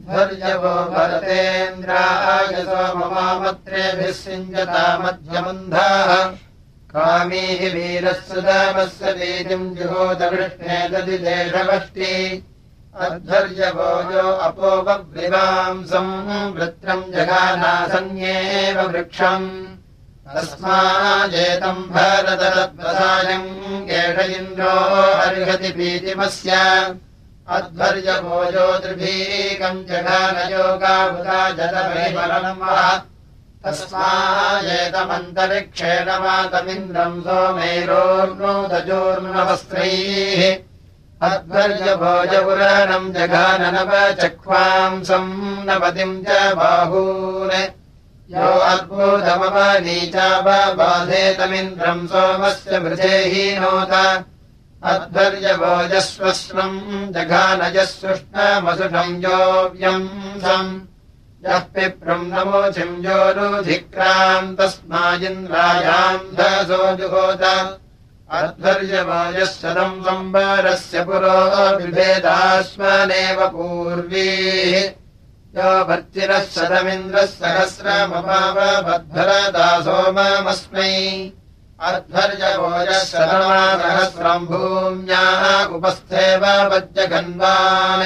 अध्वर्यवो भरतेन्द्रायसो ममामत्रेभिः सिञ्जता मध्यमन्धाः। कामीः वीरस्य दामस्य वीतिम् जुहोदकृष्णे ददि देशवष्टि अध्वर्यभोजो अपोपविवांसम् वृत्रम् जगानासन्येव वृक्षम्। तस्माजेतम् भारतरद्वसायम् एष इन्द्रो अर्हति पीतिमस्य अध्वर्यभोजो त्रिभीकम् जघानयोगाबुधा जलपरिमलम् वा। तस्माजेतमन्तरिक्षेण मातमिन्द्रम् सोमेरोर्णोदजोर्णवस्त्रैः अध्वर्यभोजपुराणम् जघाननव चक्वांसम् नवतिम् च बाहून्। यो अद्भुतमवनीचा बाधेतमिन्द्रम् सोमस्य मृजेहीनोत अध्वर्यभोजस्वस्वम् जघानजः सुष्णमसुषम् योऽव्यम् सम्। यः पिप्रम् नमोचिम् तस्माजिन्द्रायाम् धसो जुहोत। शतम् संवारस्य पुरो विभेदास्मनेव पूर्वीः। यो भर्तिरः शतमिन्द्रः सहस्रमपावबद्धरदासोममस्मै अध्वर्यभोजः शतमासहस्रम् भूम्याः उपस्थेव वज्रगन्वान्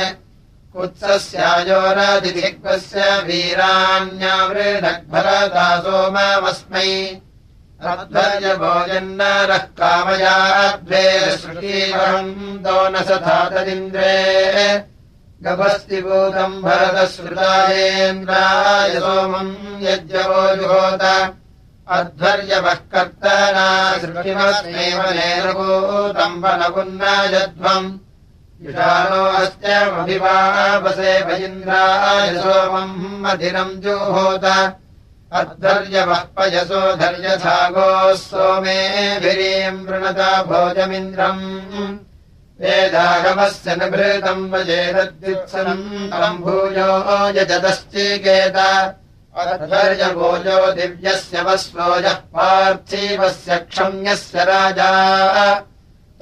कुत्सस्यायोरधिदिग्वस्य वीराण्यावृढग्भरदासोममस्मै अध्वर्यभोजन्नरः कामयाद्वे श्रुतीवहम् न सधातदिन्द्रे गभस्तिभूतम् भरतश्रुतायेन्द्राय सोमम् यज्ञवो जुहोत अध्वर्यवः कर्तना सृष्टिमस्मेव नेरभूतम् वनपुन्नायध्वम् विषाणो अस्त्यमभिवापसे भयिन्द्राय सोमम् मधिरम् जुहोत। अध्वर्यवः पयसो धर्यथागोः सोमेभिरीम् वृणता भोजमिन्द्रम्। वेदागमस्य निभृतम् वजेदद्युत्सनम् तम् भूयो यजदश्चीकेत अध्वर्यभोजो दिव्यस्य वस्वोजः पार्थिवस्य क्षम्यस्य राजा।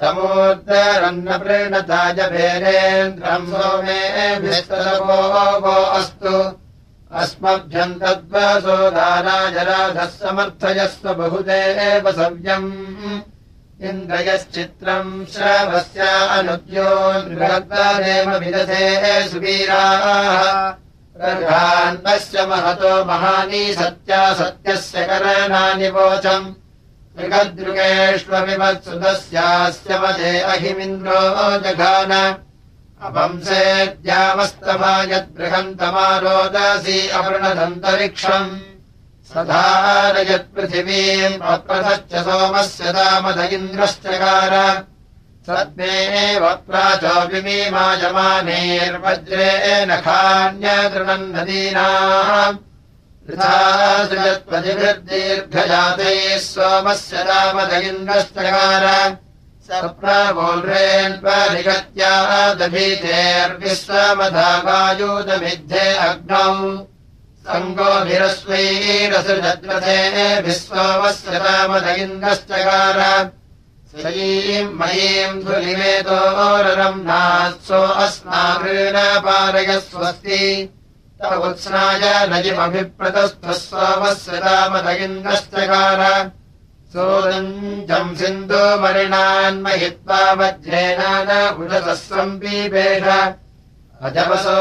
तमोद्दरन्न प्रीणताय भेरेन्द्रम् सोमेभिस्तवो वो अस्तु। अस्मभ्यम् तद्वसो दाराजराधः समर्थयस्व बहुते एव सव्यम्। इन्द्रयश्चित्रम् श्रावस्य अनुद्यो नृगद्वारेव विदधे सुवीराः प्रधान्वस्य महतो महानी सत्या सत्यस्य करणानि वोचम्। मृगदृगेष्वविवत्सुतस्यास्य मदे अहिमिन्द्रो जघान। अपंसेद्यामस्तमा यद्बृहन्तमारोदसी अपृणदन्तरिक्षम् सधारयत्पृथिवीम् अप्रथश्च सोमस्य दामद इन्द्रश्चकार सद्मे वक्त्राचोऽपिमीमायमानेर्वज्रेण खान्यतृणम् नदीनाम् ृत्वजिभिर्दीर्घजातैः सोमस्य रामद इन्द्रश्चकार सप्रावोल्रेन्परिगत्यादभीतेर्विश्वमधावायूतमिद्धे अग्नौ सङ्गोभिरस्वैरसृजद्रथेभिः सोमस्य रामद अस्माकृपारय स्वस्ति उत्स्नाय नजिमभिप्रतस्थः सोमस्य रामद इन्द्रश्चकार सोदञ्जम् सिन्धुमरिणान्महित्वा वज्रेण न उषसः सम्पीपेष अजवसो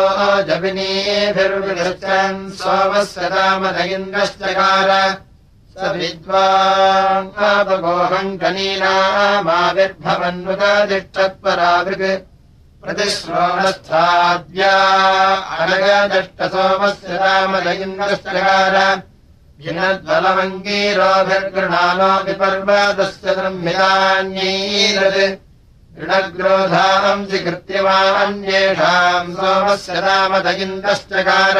जपिनीभिर्विदश्चन् सोमस्य रामद इन्द्रश्चकार स विद्वाङ्गोहम् कनीनामाविर्भवन्नुतादिष्टत्वरावृग् प्रतिश्रोणस्थाद्या अनगदष्टसोमस्य भिनद्बलमङ्गीरोभिर्गृणानो विपर्वतस्य ब्रह्मितान्यैरत् ऋणग्रोधांसि कृत्रिमान्येषाम् सोमस्य रामद इन्द्रश्चकार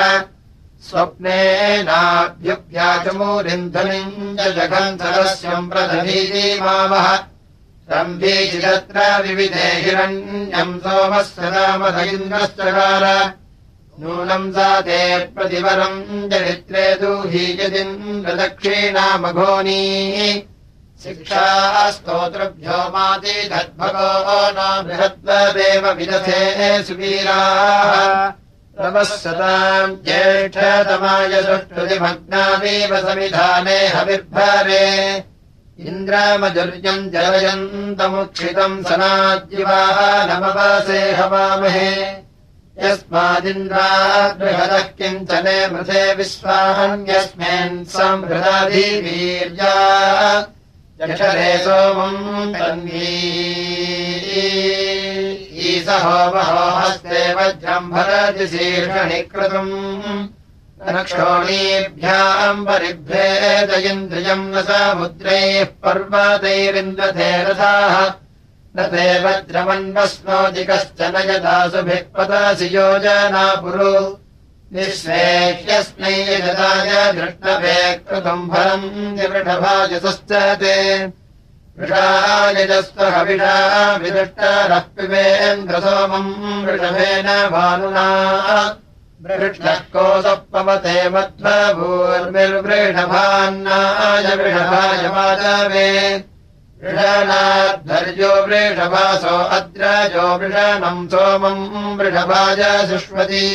स्वप्नेनाभ्युभ्याचमूरिन्धनिम् च जगन्धरस्यम् प्रदधीमावः रम्भीचिदत्र विविधे हिरण्यम् सोमस्य रामद इन्द्रश्चकार नूनम् सा ते प्रतिवरम् चरित्रे दूहीयदिन्द्रदक्षिणामघोनी शिक्षा स्तोत्रभ्यो मातिधद्भगो न बृहद्वदेव विदधे सुवीराः नमस्सताम् ज्येष्ठतमाय सुष्ठुतिमग्नामेव समिधाने हविर्भरे। इन्द्रामजुर्यम् जलयन्तमुक्षितम् सनाद्युवाः नमवासे हवामहे। यस्मादिन्द्राद्बृहदः किञ्चने मृथे विश्वाहन्यस्मिन् संहृदाधिवीर्या जठरे सोमम् तन्वी ईसहो महो हस्ते वज्रम्भरति शीर्षणीकृतम् क्षोणीभ्याम् परिभ्येदयन्द्रियम् न समुद्रैः पर्वतैरिन्द्रथे रथाः न ते वज्रमन्वस्नोति कश्चन यदासुभिः पदासि योजना पुरु निःश्वेह्यस्मै यदाय दृष्टवे कृतम् फलम् निवृढभाजसश्च ते वृषायजस्वहविषा विदृष्टरः पिबेन्द्रसोमम् वृषभेन भानुना। वृष्णः कोसपवते मध्वभूर्मिर्वृषभान्नाय वृषभाय वृषणाध्वर्यो वृषभासो अद्रजो वृषणम् सोमम् वृषभाय सुष्वति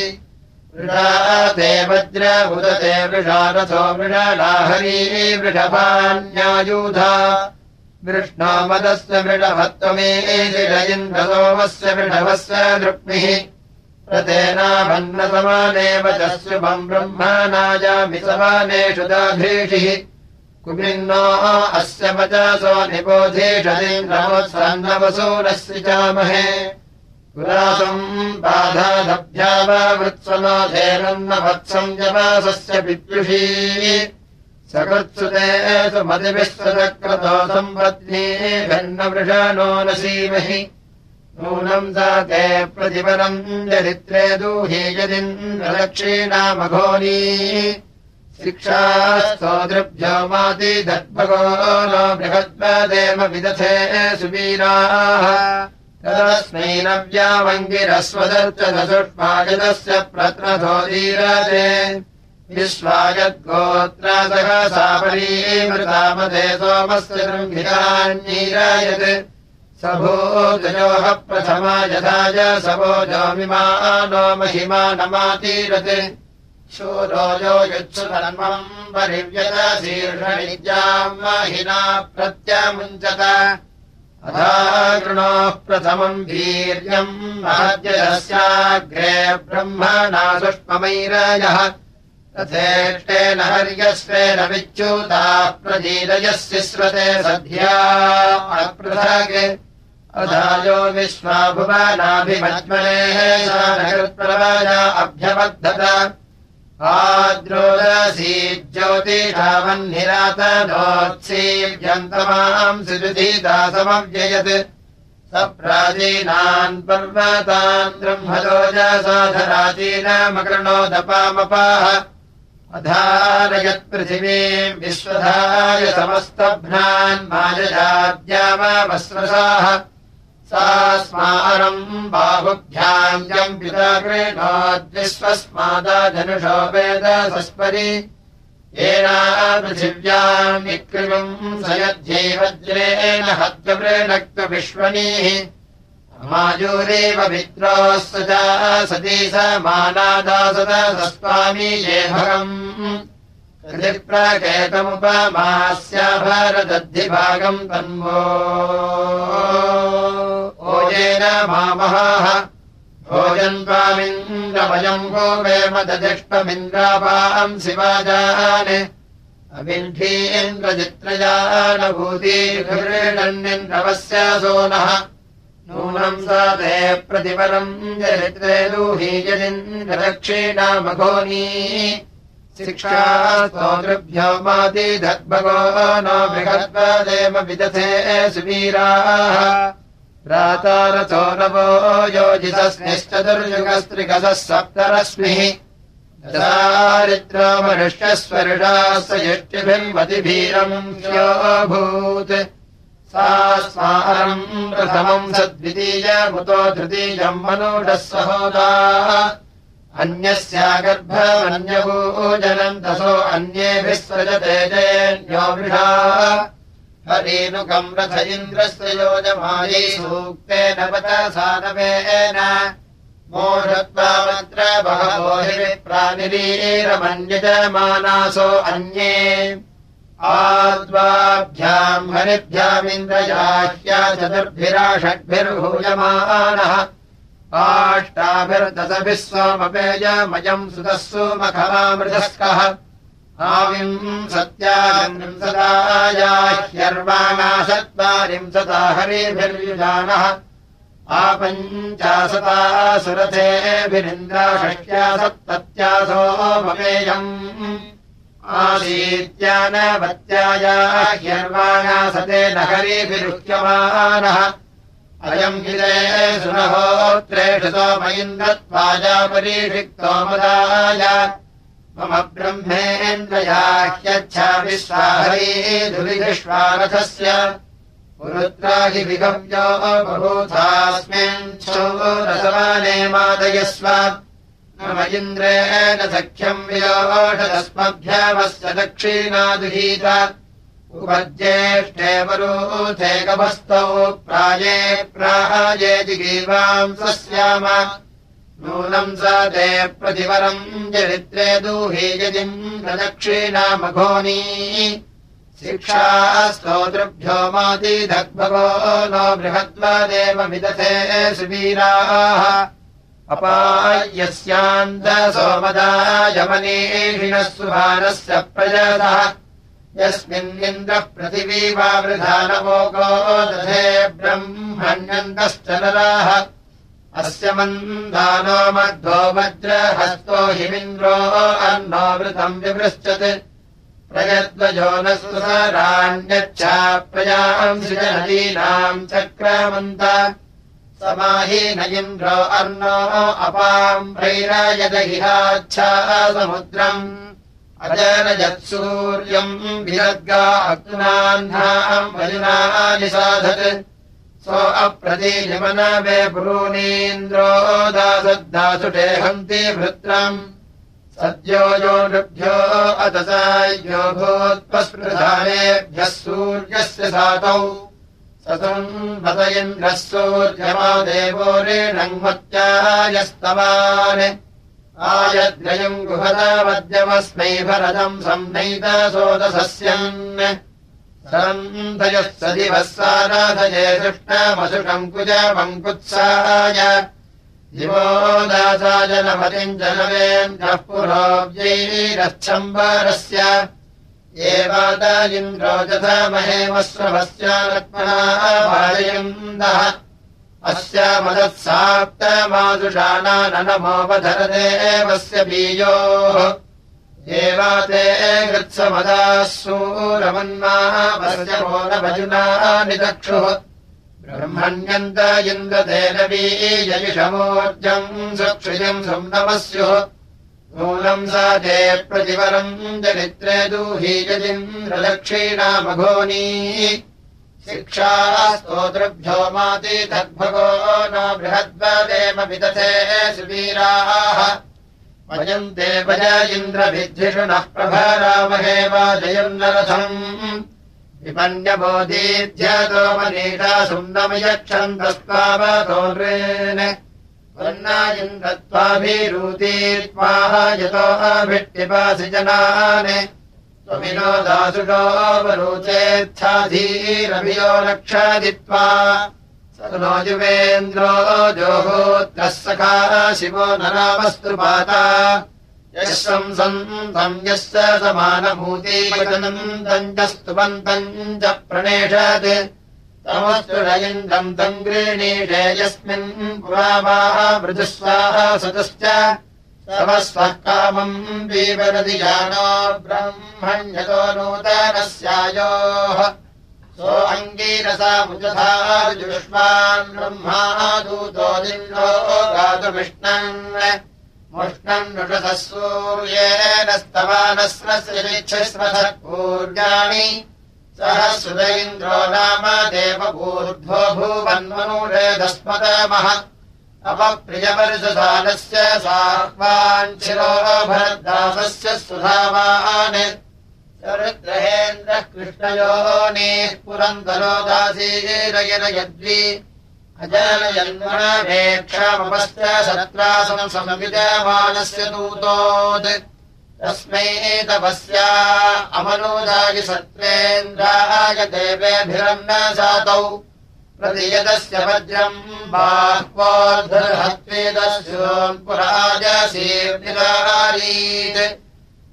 वृषाते वज्र उदते वृषारथो वृषणाहरी वृषभान्यायूधा वृष्णो मदस्य वृषभत्वमेन्द्रसोमस्य वृषभस्य दृक्मिः तेनाभन्नसमानेव च शुभम् ब्रह्मणाजामि समानेषु दाधीषिः कुमिन्नो अस्य वचासो निबोधीषदीन्द्रमोत्सन्नवसूरस्य चामहे पुरासम् बाधाधभ्या वा वृत्सनाथेनन्न वत्सम् जवासस्य विद्युषी सकृत्सुते सुमतिविश्वचक्रतो सम्पत्नी भिन्नवृषाणो न सीमहि नूनम् सा ते प्रतिपरम् चरित्रे यदिन्द्रदक्षिणामघोनी शिक्षास्तोदृभ्यो माति दद्भगो नो बृहद्वदेव विदथे सुवीराः। तदस्मै नव्यामङ्गिरस्वदर्चदसुष्मायतस्य प्रत्नथोदीरते विश्वायद्गोत्रा सह सापरीमृतामते सोमस्य गृङ्गितान्यीरायत् सभोजयोः प्रथमा यथाय सभोजोमिमा नो महिमानमातीरत्। शूरोजो युत्सुधर्मम् परिव्यतशीर्षणिज्याम् महिना प्रत्यामुञ्चत। अथा कृणोः प्रथमम् वीर्यम् महद्यस्याग्रे ब्रह्मणा सुष्ममैरयः तथेष्टेन हर्यस्वेन विच्यूताः प्रजीरयस्य स्रते सद्ध्या अपृथक् अधायो विश्वाभुवनाभिमज्मनेः सानकृत्प्रवाजा अभ्यबद्धत। आद्रोदसी ज्योतिषावह्निरातनोत्सीव्यन्तमाम् सुजुधीदासमव्ययत् स प्राचीनान् पर्वतान् ब्रह्मदोजसाधराचीनमकृणोदपामपाः अधारयत्पृथिवीम् विश्वधाय समस्तभ्नान् मायजाद्यामवस्रसाः। सा स्मारम् बाहुभ्याम् यम् पिता गृह्णोद्विश्वस्मादाधनुषो वेदसस्परि येना पृथिव्याम् विकृमम् सयध्ये वज्रेण माजूरेव मित्रोऽस्य च सती स मानादासद सस्वामी ये भगम् कृतिप्रकेतमुपमास्याभरदद्धिभागम् तन्वो। ओजेन मामहाः। भोजन् त्वामिन्द्रमयम् भो वेमदष्टमिन्द्रापाम् शिवाजान्। अविण्ठीन्द्रचित्रजानभूतीर्णन्यन्द्रवस्य सोनः नूनम् सा ते प्रतिपरम् चरित्रे दूहीयदिन्द्रदक्षिणामघोनी शिक्षा स्तोतृभ्यो माति धद्भगो नो विदथे सुवीराः। प्रातारथो नवो योजितस्मिश्चतुर्युगस्त्रिगसः सप्तरश्मिः। दारिद्रो मनुष्यस्वर्षास्य यष्टिभिर्मतिभीरम् योऽभूत् सा स्मारम् प्रथमम् सद्वितीयमुतो तृतीयम् मनुषः सहोदा अन्यस्यागर्भमन्यभूजनम् दशो अन्येभिः वृषा। हरेनुकम् रथ इन्द्रस्य योजमायै सूक्तेन वत सानवेन मोषत्वामत्र बहवो हि प्रानिरीरमन्यजमानासो अन्ये आद्वाभ्याम् हरिभ्यामिन्द्रजाह्या चतुर्भिरा षड्भिर्भूयमानः काष्ठाभिर्दशभिः सोमपेयमयम् सुतः सोमखमामृतस्कः आविम् सत्याविंसदायाह्यर्वाणा सत्त्वारिंसता हरिभिर्युजानः आपञ्चाशता सुरथेभिरिन्द्राषष्ट्या सप्तत्यासोमपेयम् आसीत्यानवत्याया सते नगरीभिरुह्यमानः अयम् हिले सुरहोत्रेषु सोमयिन्द्रत्वाजा परीषिक्तो मदाय मम ब्रह्मेन्द्रया ह्यच्छा विश्वाहरीधुविश्वारथस्य पुरुत्राहि विगम्यो बभूथास्मिन् रसमाने मादयस्व मम इन्द्रेण सख्यम् वियोषदस्मभ्यामस्य दक्षिणादुहीत। उपज्येष्ठे वरूथे गभस्तौ प्राये प्राये जिगीवांसस्याम नूनम् स ते प्रतिवरम् चरित्रे दूही यदिम् प्रदक्षिणामघोनी। शिक्षा स्तोतृभ्यो मातिधग्भगो नो विदथे सुवीराः यमनीषिणः सुभानस्य प्रजतः यस्मिन्निन्द्रः पृथिवीवावृधानवोको दधे ब्रह्मण्यन्तश्च नराः। अस्य मन्दानो मध्वो वज्रहस्तो हिमिन्द्रो अन्नोवृतम् विवृश्चत्। प्रयद्वजो न सुराण्यच्छा प्रजाम् सृजनदीनाम् चक्रमन्त समाहि न इन्द्रो अर्णो अपाम् प्रैरायदहिहाच्छा समुद्रम्। अजनजत्सूर्यम् विरद्गा अग्नाह्नाम् वजुनानि साधत्। सो अप्रतीयमनवे पुरूणीन्द्रो दासद्दासुटे हन्ति भृत्रम् सद्यो यो नृभ्यो अतसायो भूत्पस्पृधानेभ्यः सूर्यस्य सातौ सूर्यमा देवो रेणङ्मत्यायस्तवान् आयद्रयम् गुहतामद्यमस्मै भरतम् संनैतसोदसस्यन् सरन्धयः स दिवः साराधये कृष्णमसुषम् कुजमङ्कुत्साय दिवो दासाजनमतिम् जनवेन्द्रः पुरोव्यैरच्छम्बरस्य एवाद इन्द्रो जथामहेमस्वभस्यात्मनायन्दः अस्य मदत्साप्तमादुषाना नमोपधरदेवस्य बीयोः। एवा ते गृत्समदाः सूरमन्मापो न भजुना निचक्षुः ब्रह्मण्यन्त इन्द्रतेन बीजयिषमोर्जम् सुक्षिजम् नूनम् सा ते प्रतिवरम् चरित्रे दूहीयजिन्द्रदक्षिणामघोनी शिक्षा स्तोतृभ्यो मातिधग्भगो न बृहद्वदेव विदथे सुवीराः। वयम् ते वज इन्द्रभिद्धिषु नः प्रभरामहे वा जयम् मनीषा सुन्दमयक्षन्तस्त्वावतो नृन् वन्नायिन्द्रत्वाभिरूतीत्वाः यतो अभिट्टिपासि जनान्। त्वमिनो दासुषोऽवरुचेच्छाधीरभियो लक्षादित्वा स नो युवेन्द्रो जोहोत्रः सखा शिवो नरामस्तुपाता यः संसन्तम् यस्य समानभूतिवचनन्तम् च स्तुवन्तम् च प्रणेषत् तमस्तु न इन्द्रम् तम् गृह्णीषे यस्मिन् पुरावाः मृदुस्वाः सतश्च तमस्वः कामम् बीवरति जानो ब्रह्मण्यतो नूतनस्यायोः सो अङ्गीरसा मुजधाजुष्मान् ब्रह्मा दूतो दिन्दो गातुमिष्णन् मुष्णम् सूर्येण स्तवानस्रस्य पूर्याणि सह सुद इन्द्रो नाम भरद्दासस्य सुधावान् चरुद्रहेन्द्रः कृष्णयोः नीः पुरन्दरो दासीरयनयद्वि अजनयन्मणवेक्षामपश्च शत्रासम् समविजयमानस्य दूतोत् तस्मै तपस्या देवेभिरन्न जातौ वज्रम् पुराजशीर्निरारीत्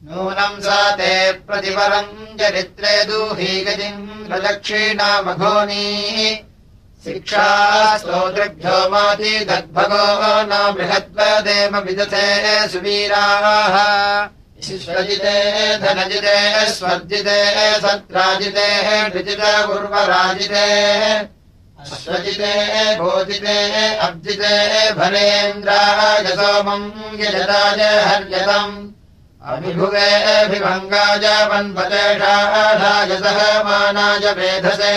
नूनम् सा ते प्रतिवरम् चरित्रे दूही गतिम् प्रदक्षिणामघोनी शिक्षा स्तोतृभ्यो माति दद्भगो न बृहद्वदेम विदथे सुवीराः शिश्वजिते धनजिते स्वर्जिते सत्राजिते ऋजित उर्वराजिते अश्वजिते भोजिते अब्जिते भरेन्द्राय सोमम् यजताय हर्यतम्। अभिभुवेऽभिभङ्गाय वन्वतेषाढाय सह मानाय वेधसे।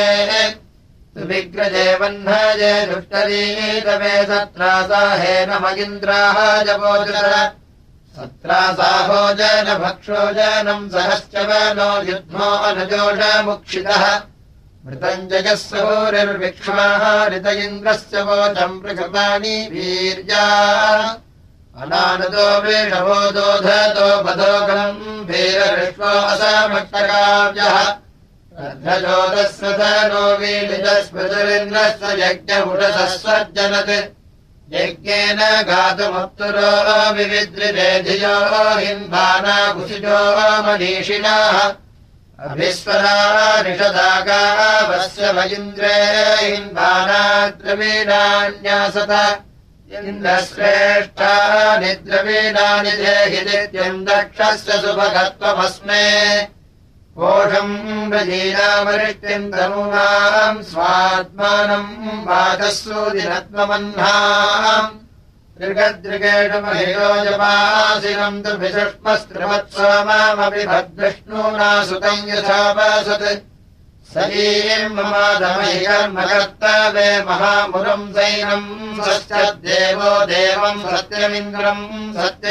सुविग्रजे वह्नाय दुष्टरीतवे सत्रासाहेन मगिन्द्राय वोचर सत्रासाहोजन भक्षोजनम् सहश्च वनो युध्मो अनुजोषमुक्षितः। मृतम् जगः सूरिर्विक्ष्माः ऋत इन्द्रस्य वोचम् प्रकृतानि वीर्या। अनानतो वृषभो दोधतो बधोगम् वीरविश्वो असमट्टकाव्यः रद्धजोदस्य धनो वीलितस्मृतिरिन्द्रस्य यज्ञपुटसः यज्ञेन गातुमत्तुरो विविद्रिरेधियो हिन्वानाकुशिजो मनीषिणाः। अभिस्वरा निषदागावस्य मयिन्द्रे हिन्वानाद्रवीणान्यासत इन्द्रश्रेष्ठा निद्रवीणानि देहि नित्यम् दक्षस्य सुभगत्वमस्मे कोषम् रजीनामरिष्टिम् तनूनाम् स्वात्मानम् वाचसूदिनत्वमह्नाम् दृगदृगेणमहिरोजपासिनम् तु विषुष्मस्त्रिवत्सोमामपि भद्विष्णूना सुतम् यथापासत् सलीम् ममादमहिकर्मकर्तवे महामुरम् सैनम् सश्चदेवो देवम् सत्यमिन्द्रम् सत्य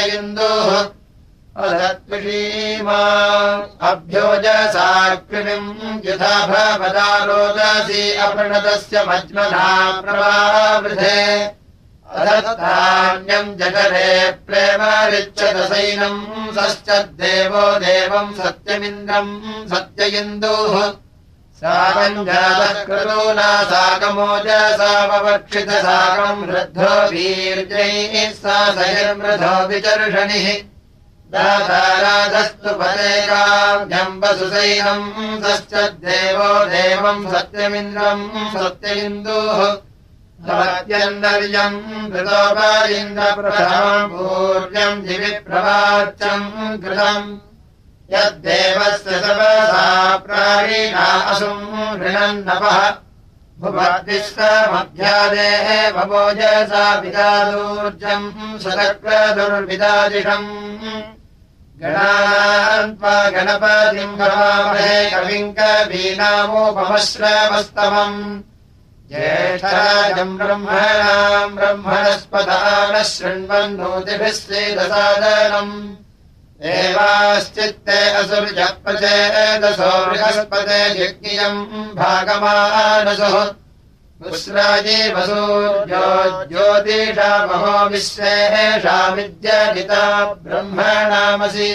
इन्दोः अधत्विषीमा अभ्योजसाकृमिम् यथा भवदारोदसी अपृणतस्य मज्मना प्रवावृधे अधतान्यम् जगरे प्रेमारिच्छदसैनम् सश्चदेवो देवम् सत्यमिन्द्रम् सत्य इन्दोः साकञ्जातक्रतूना साकमोजसामवक्षितसाकम् वृद्धो वीर्यैः सा सैर्मृधो विचर्षणिः दाताराधस्तु पदेकाम्बसुसैनम् सश्च देवो देवम् सत्यमिन्द्रम् सत्य इन्दुः सत्यन्दर्यम् कृतोपरिन्द्रप्रथमम् पूर्यम् दिविप्रवाच्यम् कृतम्। यद्देवस्य सवसा प्राणिना असुम् ऋणन्नपः भुवद्विश्वमभ्यादेः भवोजसा पितादूर्जम् सदक्रदुर्विदादिषम् गणान्त्वा गणपतिम् भवामहे कविम् कवीनामोपमश्रवस्तमम्। ज्येष्ठराजम् ब्रह्मणाम् ब्रह्मणस्पदा न शृण्वन्नोतिभिः श्रीदसादनम् एवाश्चित्ते असुर्जप्रचेदसो बृहस्पते यज्ञियम् भागमानसुः पुस्राजी वसूर्यो ज्योतिषा महो विश्वेषामिद्यजिता ब्रह्मणामसि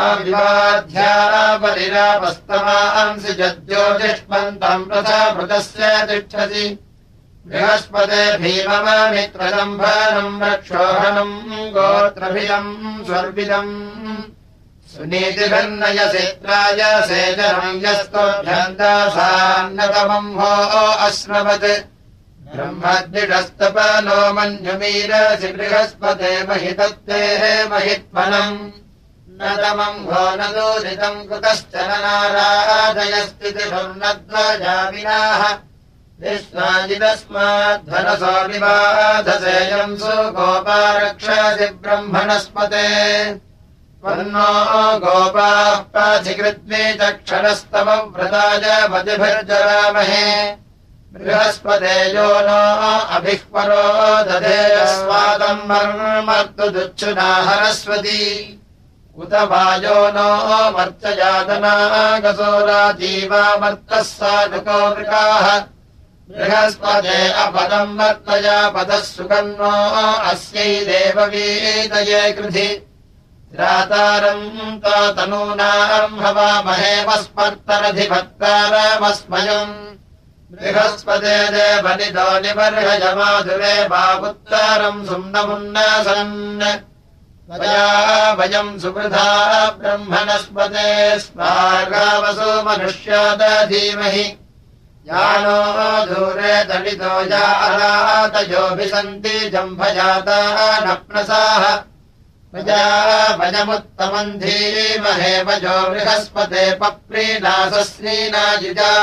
आविवाध्या परिरापस्तमांसि जज्योतिष्मन्तम् प्रथाभृतस्य तिष्ठसि। बृहस्पते भीममित्रदम्भनम् रक्षोहणम् गोत्रभिदम् स्वर्विदम् सुनीतिभिर्नयसेत्राय सेजनम् यस्तोभ्यन्तासान्नतमम् भो अश्रवत् ब्रह्मद्विषस्तपनो मञ्जुमीरसि बृहस्पते महितत्तेः महित्वनम्। न तमम् भो न दूरितम् कुतश्च न नाराधयस्थितिर्नध्वजामिनाः विश्वाजितस्माद्धनसो विबाधसेयम् सुगोपारक्षसि ब्रह्मणस्पते वर्णो गोपाः पाधिकृत्वे च क्षणस्तव व्रताय पतिभिर्जरामहे बृहस्पते यो नो अभिः परो दधे स्वादम् मर्मर्तुदुच्छुना हरस्वती उत वायो नो मर्चयातनागसोराजीवामर्तः साधुको मृगाः। बृहस्पते अपदम् वर्तया पदः सुगन्नो अस्यै देववीतये कृधि रातारम् तनूनाम् हवामहेमस्पर्तरधिभक्तारमस्मयम् बृहस्पते देवनिदो निबर्हजमाधुरे बापुत्तारम् सुम्नमुन्नसन्। वयम् सुवृथा ब्रह्मणस्पते स्मार्गावसु मनुष्यादधीमहि यानो दूरे दलितो सन्ति जम्भजाता न प्रसाः भजमुत्तमम् धीमहे भजो बृहस्पते पप्रीनासश्रीनाजिजा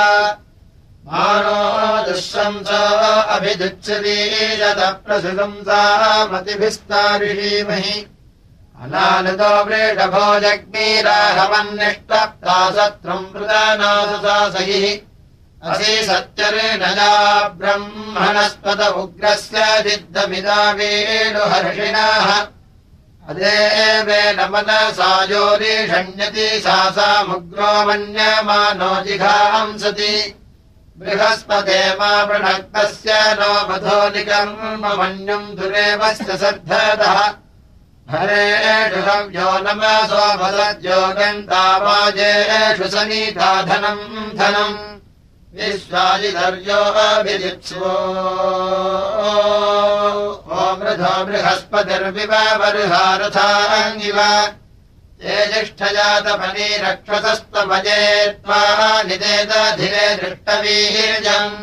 मानो दुःशंस अभिदुच्छतीरतप्रसुगंसा मतिभिस्तारिषीमहि। अनानुतो वृषभो जग्मीराहवन्निष्टप्ता सत्रम् प्रदानासुसासैः असि सत्यर्णजा ब्रह्मणस्पद उग्रस्य दिद्धमिदा वेणुहर्षिणाः अदेवेन मनसायोरीषण्यति सा सामुग्रो मन्यमानो जिघांसति बृहस्पते मा वृणक्तस्य नो मधोनिकम् मन्युम् दुरेवस्य सद्धतः हरेषु भसद्योगन्तावाजेषु सनीता धनम् धनम् विश्वाजिधर्योऽभिजित्सो ओमृधो बृहस्पतिर्विवरुहारथाङ्गिव ये ज्येष्ठजातफली रक्षसस्तभजे त्वा निदेदधिरे दृष्टवीर्यम्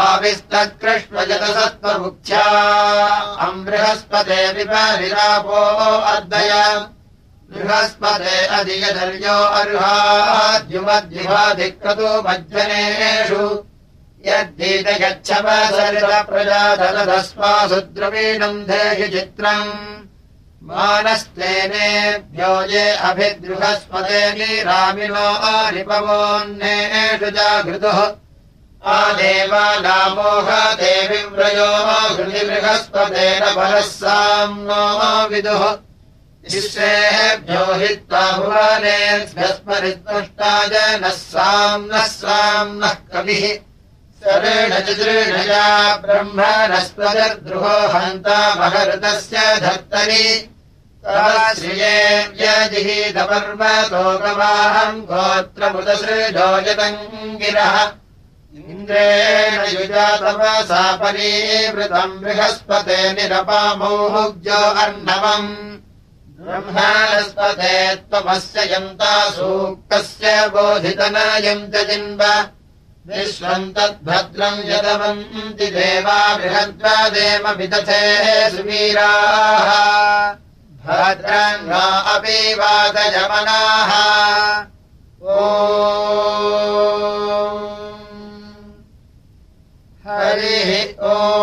आविस्तकृष्वजतसत्त्वमुख्या अम् विपरिरापो अद्वय बृहस्पते अधिगधर्यो अर्हाद्युमद्युवाधिक्रतु मज्जनेषु। यद्गीत गच्छपसरितप्रजाधलधस्मासु द्रवीणम् धेहि चित्रम्। मानस्तेनेभ्यो ये अभिद्रुहस्पते रामिनो रिपवोन्नेषु जागृतुः। आदेवानामोह देविव्रयो हृदिबृहस्पतेन परः साम्नो विदुः शिश्रेभ्यो हित्वा भुवनेभ्यस्मरित्पृष्टा जनः साम्नः साम्नः कविः। सरेण चतृणया ब्रह्मणस्पदर्द्रुहो हन्ता महृतस्य धर्तरि व्यजिहीतपर्वतोकवाहम् गोत्रमुदसृजो यतम् गिरः इन्द्रेण युजा तपसा परीवृतम् बृहस्पते निरपामोहुग्जो अर्णवम् ब्रह्माणस्पते त्वमस्य यन्ता सूक्तस्य बोधितनयम् च जिन्व। विश्वम् तद्भद्रम् यदवन्ति देवा बृहद्वादेव विदथे सुवीराः। भद्रम् वा अपि वादयमनाः। ओ हरिः ओ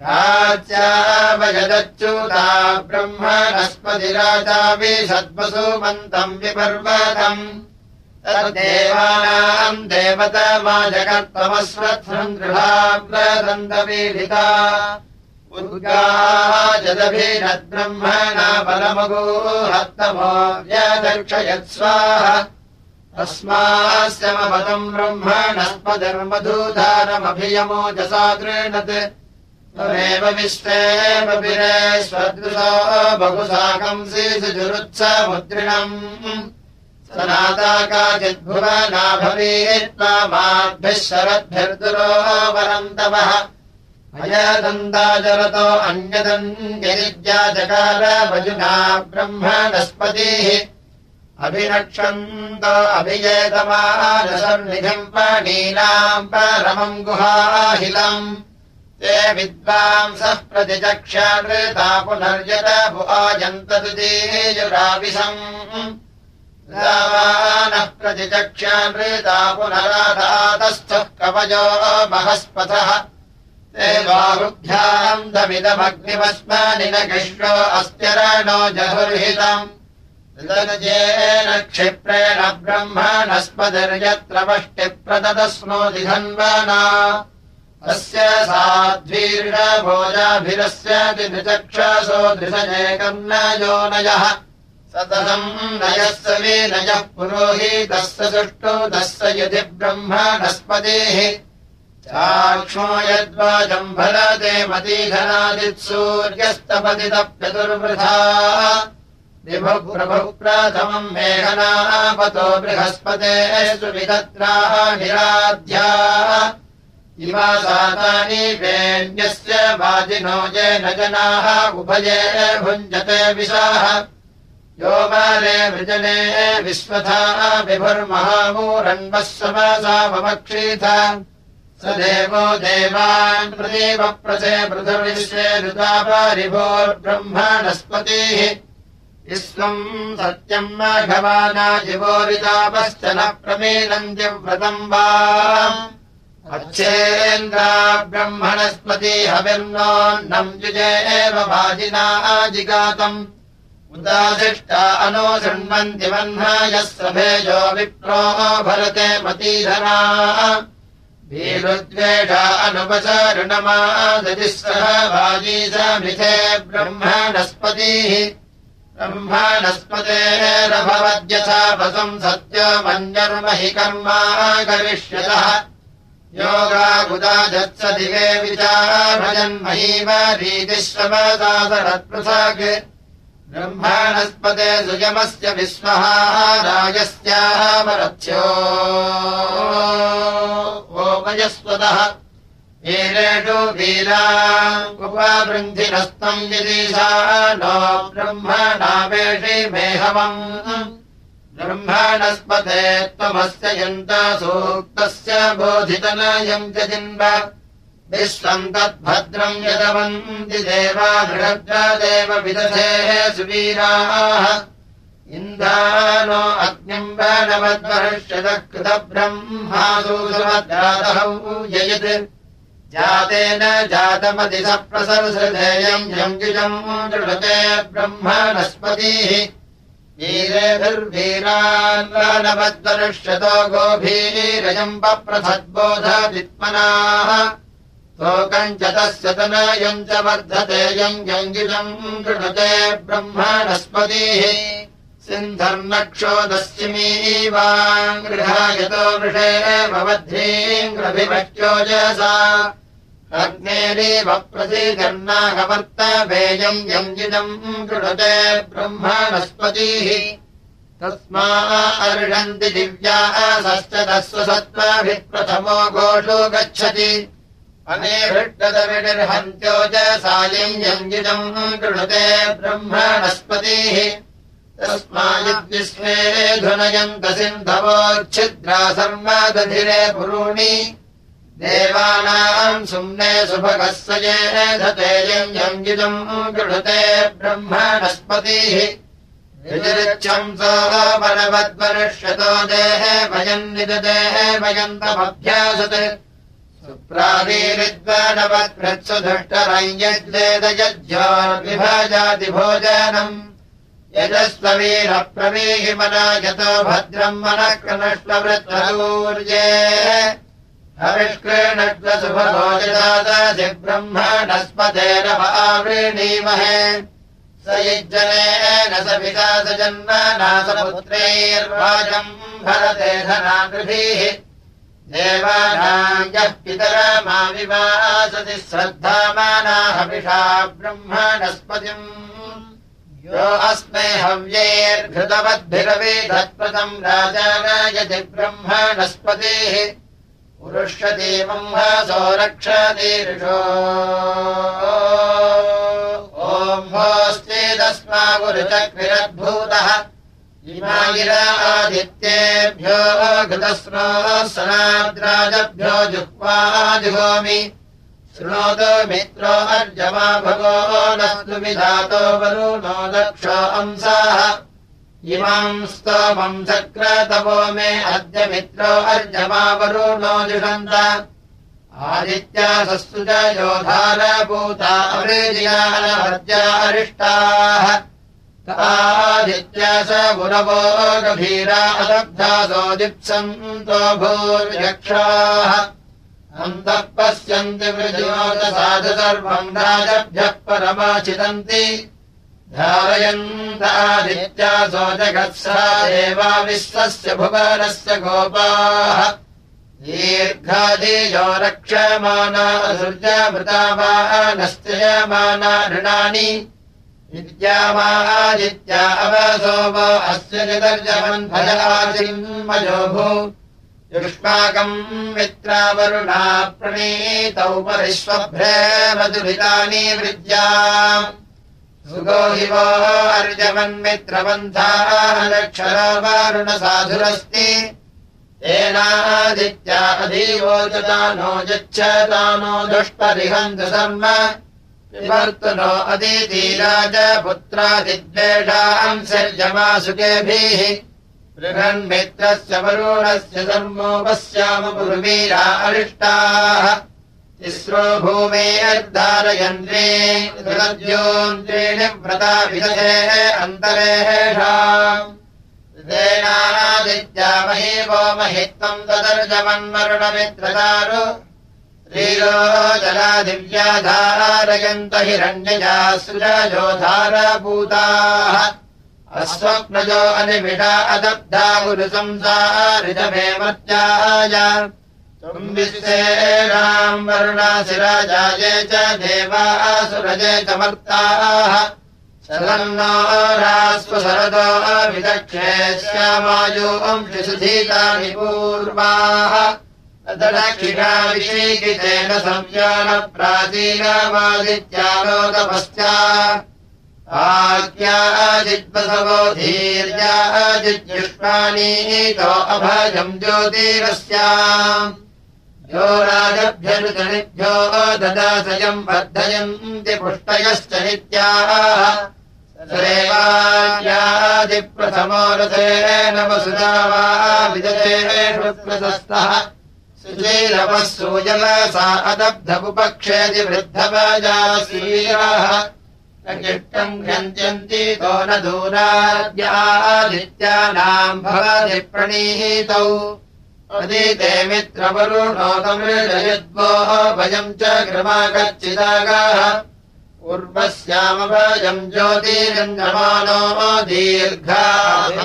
राज्यावयदच्युता ब्रह्मणस्पतिराजापि सद्वसुमन्तम् विपर्वतम् तद्देवानाम् देवतमा जगत्तमस्वत्सम् दृढाव्रदन्तपीडिता उद्गाजदभिरद्ब्रह्मणा परमगोहत्तमो व्यदर्शयत्स्वाह तस्मास्य मपदम् ब्रह्मणस्पदर्मधूधारमभियमो जसा विश्वेव विरे स्वदृशो बहुसाकम् श्रीसुजुरुत्समुद्रिणम् सनाता काचिद्भुवनाभवीत्वा माद्भिः शरद्भिर्दुरो वरन्तवः अयदन्ताचरतो अन्यदन् गिरिज्या जकार भजुना ब्रह्मणस्पतिः अभिरक्षन्तो अभिजेतमानसन्निधिम् पणीनाम् परमम् गुहाहिलम् ते विद्वांसः प्रतिचक्षानृता पुनर्यत भुवाजन्तदुदीयुराविशम् रावानः प्रतिचक्षानृता पुनराधातस्थः कवयो महस्पथः बाहुभ्याम् दमिदमग्निमस्मानि न कृष्णो अस्त्यरणो जहुर्हितम् क्षिप्रेण ब्रह्मणस्पतिर्यत्र वष्टिप्रदस्नोति धन्वना अस्य साध्वीर्षभोजाभिरस्य नृचक्षसो दृशजेकम् न योनयः सततम् नयस्य विनयः पुरोहितस्य सुष्टु दस्य यदि ब्रह्मणस्पतिः चाक्ष्मो यद्वाजम् भरते मतीधनादित्सूर्यस्तपतितप्यदुर्वृथा विभुप्रभु प्रथमम् मेघनापतो बृहस्पते सुविदत्राः निराध्या इमा सातानि वेण्यस्य वाजिनो येन जनाः उभये भुञ्जते विशाः। यो बाले वृजने विश्वथा विभुर्महामूरण्वः समसा स देवो देवान् प्रदेव प्रसे पृथविश्वे ऋतापरिभोर्ब्रह्मणस्पतिः विश्वम् सत्यम् माघवानाजिवोरितापश्च न प्रमीनन्त्यव्रतम् वा अच्छेन्द्रा ब्रह्मणस्पति हविर्नोन्नम् युजे एव वाजिना आजिगातम्। उदाशिष्टा अनो शृण्वन्ति वह्नायः सभेजो विप्रो भरते मतीधरा। वीरुद्वेषा अनुपचारुणमादतिः सह वाजी समिथे ब्रह्मणस्पतिः। ब्रह्मणस्पतेरभवद्यथा वसम् सत्यमन्यर्महि कर्मा करिष्यतः योगागुदाजत्स दिवे विचारभजन्महीव रीतिश्रमदासरत्पृथक् ब्रह्माणस्पते सुयमस्य विश्वः राजस्यामरथ्यो ओमयस्वतः वीरेषु वीरा उपबृन्धिनस्तम् यदीशा नो ब्रह्मणावेषि मेहवम् ब्रह्माणस्पते त्वमस्य यन्त सूक्तस्य बोधितनयम् च जिन्व तद्भद्रम् यदवन्ति देवा दृढग्रदेव विदधेः सुवीराः। इन्दानो अग्निम् बाणवद्वर्ष्यतः कृतब्रह्मासूसुमद्रातहौ ययत्। जातेन जातमतिसप्रसरसृधेयम् यङ्गिजम् दृढते ब्रह्मणस्पतिः वीरेभिर्वीरान्वानवद्वर्ष्यतो गोभीरयम् पप्रथद्बोधवित्मनाः लोकम् च तस्य तनयम् च वर्धतेयम् यङ्गिजम् दृढते ब्रह्मणस्पतिः सिन्धर्नक्षोदस्यमीवाङ्गृहायतो वृषे भवद्ध्रीङ्ग्रभिभक्ष्योजसा अग्नेरीव प्रसीदर्नागवर्तवेयम् यञ्जिदम् कृणुते ब्रह्मणस्पतिः। तस्मा अर्षन्ति दिव्यासश्च तस्वसत्त्वाभिः प्रथमो गोषो गच्छति। अनेभृष्टदविनिर्हन्त्योजसायम् यञ्जिदम् कृणुते ब्रह्मणस्पतिः। तस्मायद्विश्वे धुनयन्त सिन्धवोच्छिद्रा सर्वादधिरे पुरूणि देवानाम् सुम्ने सुभगः ये धतेयम् यङ्गिदम् गृहते ब्रह्मणस्पतिः। ऋजरिच्छंसोपनवद्वर्ष्यतो देहे भयम् निददेः सुप्रादीरिद्वनवत्प्रत्सु धुष्टरञ्जद्वेदयज्ञोर्विभाजाति भोजनम् यजस्ववीरप्रवीहि मना यतो भद्रम् मनः क्रनष्टवृत्तूर्ये ब्रह्मणस्पतेन आवृणीमहे। स युज्जनेन स विकासजन्मनासपुत्रैर्वाजम् भरते धनागृभिः देवानाम् यः पितरा विवासति श्रद्धामाना हविषा ब्रह्मणस्पतिम् यो अस्मै हव्यैर्घृतवद्भिरवेधत्पदम् राजानायति ब्रह्मणस्पतिः पुरुष्यदेवम् हासो रक्षतीर्षो ॐ भोस्तेदस्मा गुरुचक्रिरद्भूतः। इमागिरा आदित्येभ्यो घृतस्नो सनाद्राजभ्यो जुह्वा जुहोमि। शृणोतु मित्रो अर्जमा भगो नस्तु विधातो वरुणो दक्षो अंसाः इमाम् स्तोमम् चक्रतवो मे अद्य मित्रो अर्जमा वरुणो जुषन्त आदित्यासस्तु च योधारभूता अरिष्टाः। आदित्या स गुरवो गभीरा अदब्धासो दिप्सन्तो भूर्यक्षाः। अन्तः पश्यन्ति वृजोदसाधु सर्वम् राजभ्यः परमाचितन्ति धारयन्तादित्यासो जगत्सा देवा विश्वस्य भुवनस्य गोपाः। दीर्घादियो असृजमृता वा नश्चयमाना ऋणानि विद्यामादित्या अवसो वा अस्य निदर्जमन्भयाचिन्मयो भू युष्माकम् मित्रावरुणा प्रणीतौ परिष्वभ्रे मधुरितानि विद्या सुगो हि वो अर्जमन्मित्रबन्धाक्षरावरुणसाधुरस्ति तेनादित्या अधीवोचतानो यच्छतानो दुष्परिहन्तु सर्म विवर्तनो अदितिराजपुत्रादिद्वेषाम् सर्जमासुकेभिः। बृहन्मित्रस्य वरुणस्य सर्मो पश्याम पुर्वीरा अरिष्टाः तिस्रो भूमे अर्धारयन्त्रे त्रिणद्योन्त्रीणि व्रता विदधे अन्तरेषाम् तेनादित्या मही वो महित्वम् तदर्जमन्मरुणमित्रदारु श्रीरो जला दिव्याधारयन्त हिरण्यजा सुरजोधारभूताः अस्वप्नजो अनिमिषा अदब्धा गुरुसंसारिजमे मत्याय विश्वेराम् वरुणाशिराजाये च देवासुरजे च मर्ताः। शरन्नो रास्वशरदो विदक्षे श्यामायोंशि सुधीतानि पूर्वाः। तदक्षिणाभिषेकितेन संज्ञानप्राचीनमादित्यालोकपश्चा आज्ञाजिद्वसवो धीर्याजिद्युष्मानीतो अभयम् ज्योतिरस्याम् यो राजभ्यनुतनिभ्यो ददासयम् वर्धयन्ति पुष्टयश्च नित्याः। देवायादिप्रथमो रथेन वसुधा वा विदतेषु प्रशस्तः सुचैरवः सूयलसा अदब्धमुपक्षेति वृद्धवजासीराः किष्टम् गन्त्यन्ति तो न दूराद्यादित्यानाम् भवति प्रणीतौ अदीते मित्रवरुणोतमृजयद्वो भयम् च क्रमागच्छिदागाः पूर्वस्यामभयम् ज्योतिरञ्जमानो दीर्घामिश्राः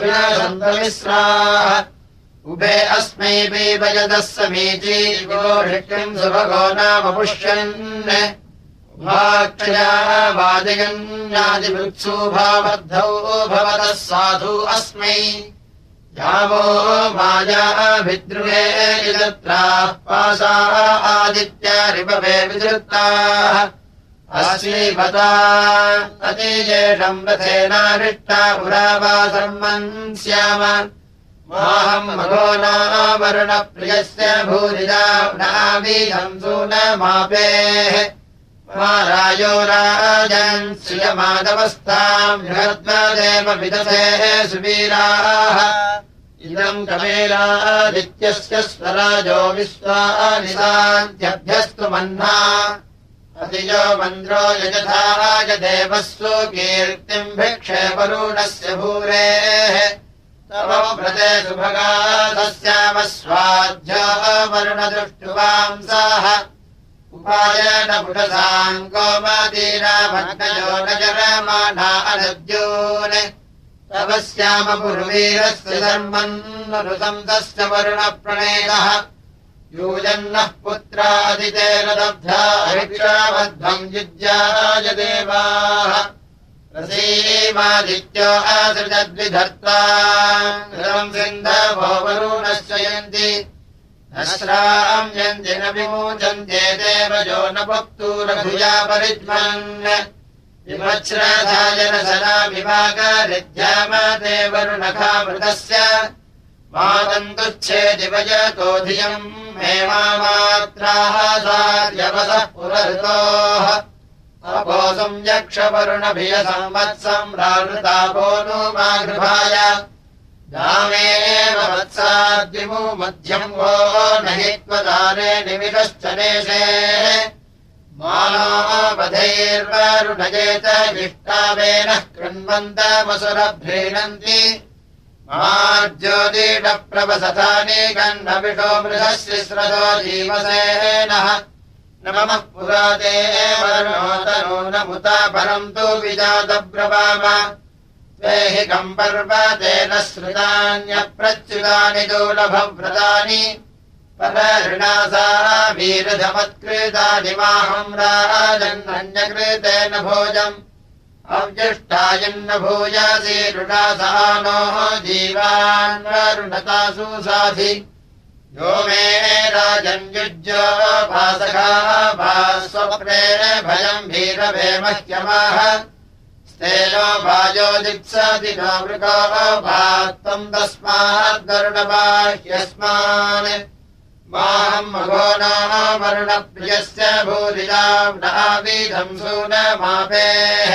उभे अस्मै वयदः समीची गोष्ठिम् सुभगो नाम पुष्यन्। उभाक्षया वाजयन्यादिवृत्सुभाबद्धौ भवतः साधु अस्मै मायाभिद्रुवे आदित्यारिपवे विधृताः अस्मीपता अतिजेषम् रथेनारिष्टा पुरा वा स्याम। माहम् मघो नावर्णप्रियस्य भूरिदा नावीहम् सूनमापेः रायो राजन् श्रियमादवस्थाम् बृहद्वदेव विदधेः सुवीराः। इदम् कमेलादित्यस्य स्वराजो विश्वानिसान्त्यभ्यस्तु मह्ना अतिजो मन्द्रो यजथाराजदेवस्सु कीर्तिम् भिक्षे वरुणस्य भूरेः। तव व्रते सुभगाधस्यामस्वाध्यो वर्णदृष्टुवांसाः उपायन पुटसाम् गोमतीराभग्नयो न जरमाणा अनद्योन् तव धर्मम् नुसन्तस्य वरुणप्रणेदः यूयन्नः पुत्रादितेन हरिक्षाबद्धम् युज्याय देवाः। रसीमादित्यो असृजद्विधर्ता सिन्धवो वरुणस्य यन्ति नश्राम्यन्ति न विमोचन्ते देवजो न पक्तूरभुजा परिज्मन्। विमच्छ्रधायनसना विभागरिद्यामते वरुणखामृतस्य मातन्तुच्छेदिवयतो धियम् मे मात्राः सार्यवसः पुरहृतोः अपोसम् यक्षवरुणभिय संवत्सम् रावृतापो नो मा गृहाय दामेव वत्सा द्विमो मध्यम् वो न हि त्वदारे निमिषश्च नेशे मानोपधैर्वरुणये च इष्टावेनः कृण्वन्तमसुरभ्रीणन्ति माज्योतिषप्रवसथानि गण्डविषो मृगशिस्रतो जीवसेनः न ममः परम् तु विजातब्रवाम त्वे हि कम्पर्वतेन श्रुतान्यप्रच्युतानि दुर्लभव्रतानि। परऋणासा वीरधमत्कृतानि माहम् राजन्नन्यकृतेन भोजम्। अव्यष्टायन्न भूयासि ऋणासानोः जीवान्वरुणतासु साधि यो मे राजन्युज्योपासखा भा स्वप्नेन भयम् भीरवे मह्यमाह स्तेनो भाजो दित्सति नो मृगो भा त्वम् तस्माद्गरुडबाह्यस्मान् माहम् मघो नामरुणप्रियस्य भूरिजाम् सूनमापेः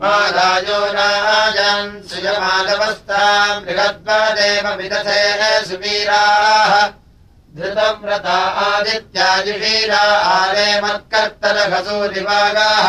मादायो राजान् सुयमादवस्थाम् बृहद्वदेव विदधेन सुवीराः। आरे मत्कर्तरघसूरिवागाः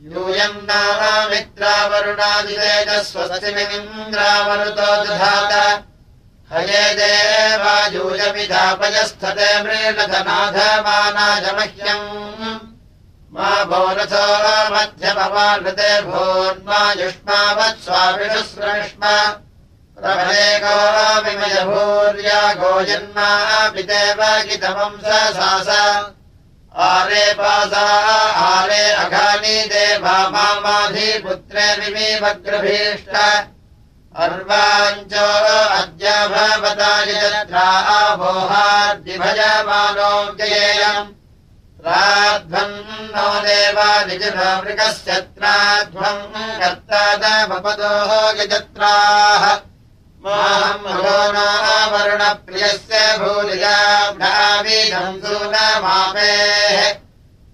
यूयम् नामित्रावरुणादितेजस्वस्तिमिन्द्रावरुतो दधात हये देवा यूयमिधापयस्थते मृणधनाधमानाय मह्यम् मा भोरथो मध्यमवानृते भून्मा युष्मावत् विमय भूर्या गोजन्मा पितेव गितमम् सास आरे पासा आरे अघानि देवा मामाधिपुत्रे विमीवग्रभीष्ट अर्वाञ्चो अद्य भवता यत्रा भोहाद्विभजमानो जयेयम् ध्वम् नो देवानिजमृगश्चत्राध्वम् कर्तादमपदोः गजत्राः माहम् भूरियाम् सूनमापेः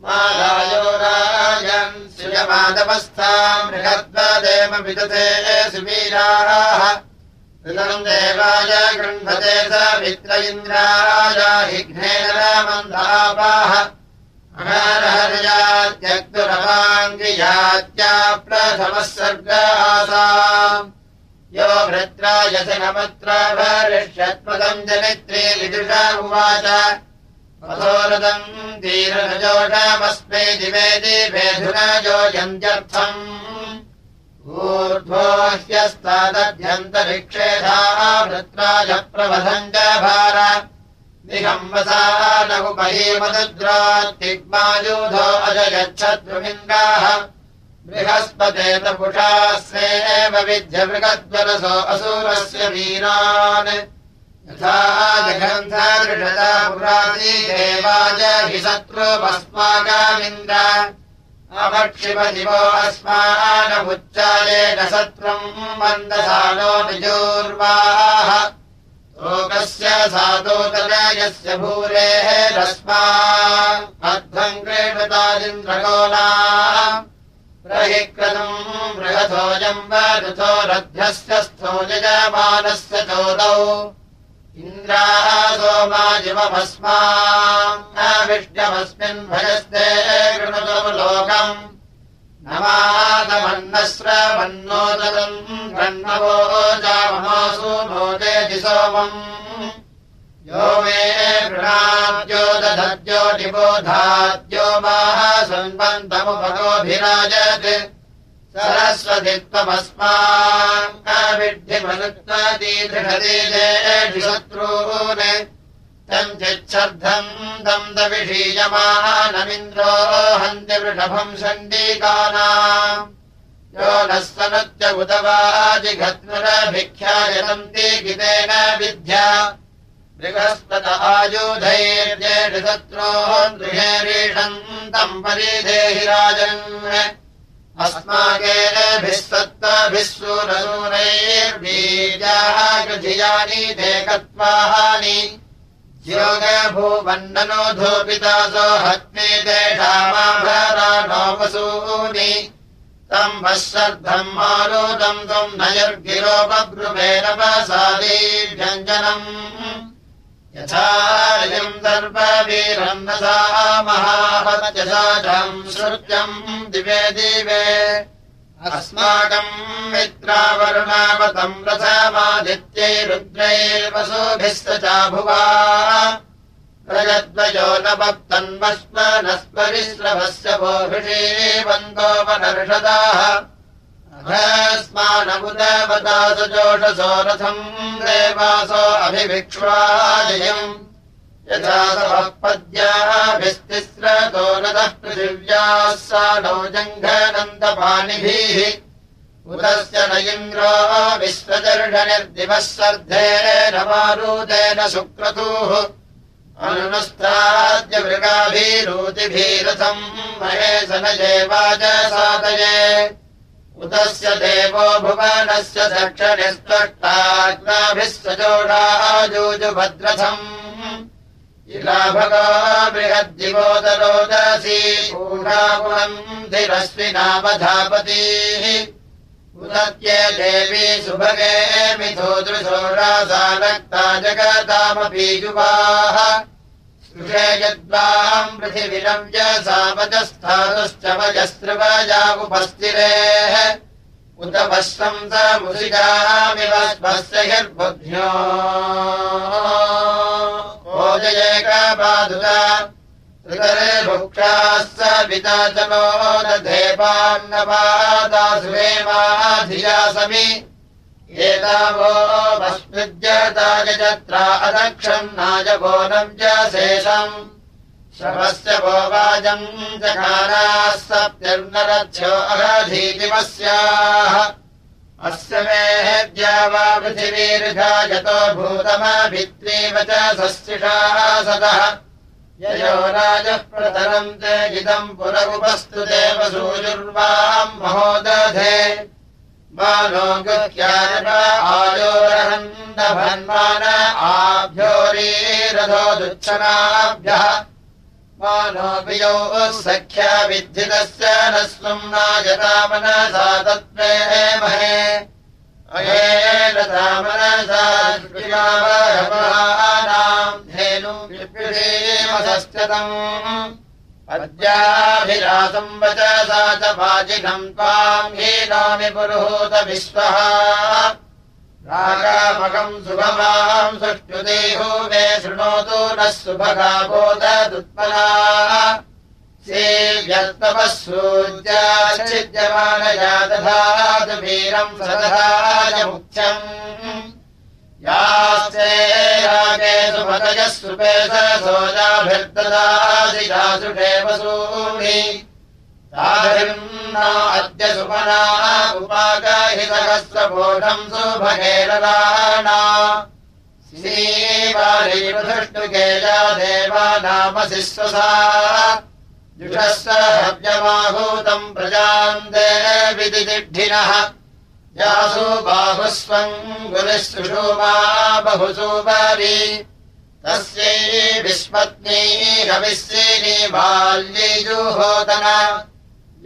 मालायो राजन् श्रियमादवस्थाम् बृहद्वदेव विदते सुवीराः। ऋतम् देवाय गृह्णते स मित्र इन्द्राय हिघ्नेन मन्दापाः अनारहर्यात्यक्तुरवाङ्गियात्या प्रथमः सर्गासाम् यो भृत्रायस नमत्र भरिष्यत्पदम् जनित्री विदुषा उवाच। अथोरदम् तीरनजोषमस्मै दिवे दिवेधुनजोजन्त्यर्थम् ऊर्ध्वो ह्यस्तादध्यन्तरिक्षेधा वृत्राय प्रवधम् च भार दिगम्बसा नगुपहीमदुद्रात्तिग्मायूधो अजगच्छद्रुमिन्द्राः बृहस्पते तपुषा स्वेव विध्यमृगद्वरसो असुरस्य वीरान्। यथा पुराति देवाज हि शत्रुमस्माकामिन्द्र अवक्षिपदिवो अस्मानमुच्चारेण सत्रम् मन्दसानो निजोर्वाः। लोकस्य साधोतनयस्य भूरेः रस्मा। अध्वम् क्रीडतादिन्द्रगोला प्रहिक्रतम् बृहथोजम् वरुथो रथ्यस्य स्थो यजमानस्य चोदौ। इन्द्राः सोमाजिमभस्माविष्टमस्मिन् भयस्ते कृणतो लोकम्। नमादमन्नस्रवन्नोदरम् गण्णवो जाममासु नोदेति सोमम् यो मे गृणाद्यो दधद्यो निबोधाद्यो माः त्वमस्माविड्ढिमनुत्वतीदृढदीजेषु शत्रून्। तम् चिच्छर्धम् तम् दविषीयमानमिन्द्रो हन्ति वृषभम् षण्डीकानाम् यो नः सनत्य उदवाजिघत्मुरभिख्यायतन्ति गितेन विद्या बृहस्पत आयुधैर्येषत्रोः गृहेरीषन्तम् परिधेहि राजन् अस्माकेभिः सत्त्वाभिः सूरसूरैर्बीजाः गृधियानि देकत्वाहानि योगभूवन्ननो धूपितासो हत्मे तेषामाभरा वसूनि तम् वःशर्धम् मारोदम् त्वम् नयर्गिरोपब्रुवेरपसादीव्यञ्जनम् सर्ववीरम् न सा महापत्यसाम् श्रुत्यम् दिवे दिवे। अस्माकम् मित्रावरुणावतम् रथमादित्यै रुद्रैर्वसोभिस्त चाभुवा। प्रजद्वयो न भक्तन्वस्म नस्परिश्रभस्य भोभिषीवन्तोपनर्षदाः अभस्मानमुदवदासजोषसो रथम् देवासो अभिभिक्ष्वाजयम् यथा पद्याभिस्तिस्रतो नतः पृथिव्याः सा नो जङ्घनन्दपाणिभिः उदस्य न इन्द्रो विश्वदर्शनिर्दिवः सर्धेन मारुतेन सुक्रतुः अनुनस्ताद्य मृगाभिरूतिभिरथम् महेश न जेवाच साधये उतस्य देवो भुवनस्य दक्षिणस्त्वष्टाग्नाभिः सजोडाजूजुभद्रथम् इलाभगा बृहद्दिवोदरोदसी ऊढापुरम् धिरश्विनावधापतीः उदत्ये देवी सुभगे मिथो दृशोरासानक्ता जगतामपीजुवाः यद्वाम् पृथिविरव्य सावजस्थातुश्च वजस्त्रिवजामुपस्थिरेः उत पश्वम् स मुसिकामिव स्वस्य हिर्बुद्ध्यो ओजयेकपादुता त्रिकरे भुक्षाः स पिता च नो दधेपान्नपादासुवेमाधियासमि एतावो भस्मृज्यतायजत्रा अदक्षम् नाजगोनम् च शेषम्। श्रवस्य भो वाजम् चकाराः सप्तिर्नरथ्यो अघधीतिमस्याः अस्य पृथिवीर्घा यतो भूतमभित्रीव च सस्तिषाः सदः ययो राजः प्रतरम् ते इदम् पुरगुपस्तु देव सूयुर्वाम् महोदधे मानो गत्यायोरहन्दभन्मान आभ्योरीरथो दुच्छनाभ्यः। मानोऽपि योः सख्या विद्धितस्य न स्वम् नायतामनसा तत्त्वे महे। तामनसानाम् धेनुम् विप्रीमसस्यतम् अद्याभिरासम् वचसा च वाजिनम् त्वाम् हीनामि पुरुहूत विश्वः। रागामकम् सुभमाम् सुष्ठुदेहो मे शृणोतु नः सुभगा बोधदुत्पलाः सेव्यस्तवः सूर्याच्छिद्यमानया दधातु वीरम् मुख्यम् यास्ते रागे सुभगजः सुपे स सोजाभिर्ददादिजासुषे वसूनि ताभिर्नो अद्य सुमना उपागहितहस्रबोधम् सुभगेरराणा श्रीवारीपृष्टुकेजा देवानामसि स्वसा जुषस्य हव्यमाहूतम् प्रजाम् देविदिदिढ्ढिनः यासु बाहु स्वङ्गुलिशुषोमा बहुसु भारी तस्यै विस्पत्नी रविशिनी बाल्येजुहोदन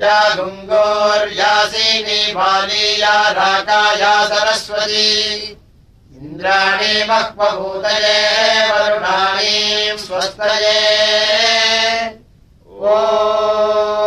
या गुङ्गोर्यासीनि बाली या राका या सरस्वती। इन्द्राणि मह्वभूतये वरुणानि स्वस्तये। ओ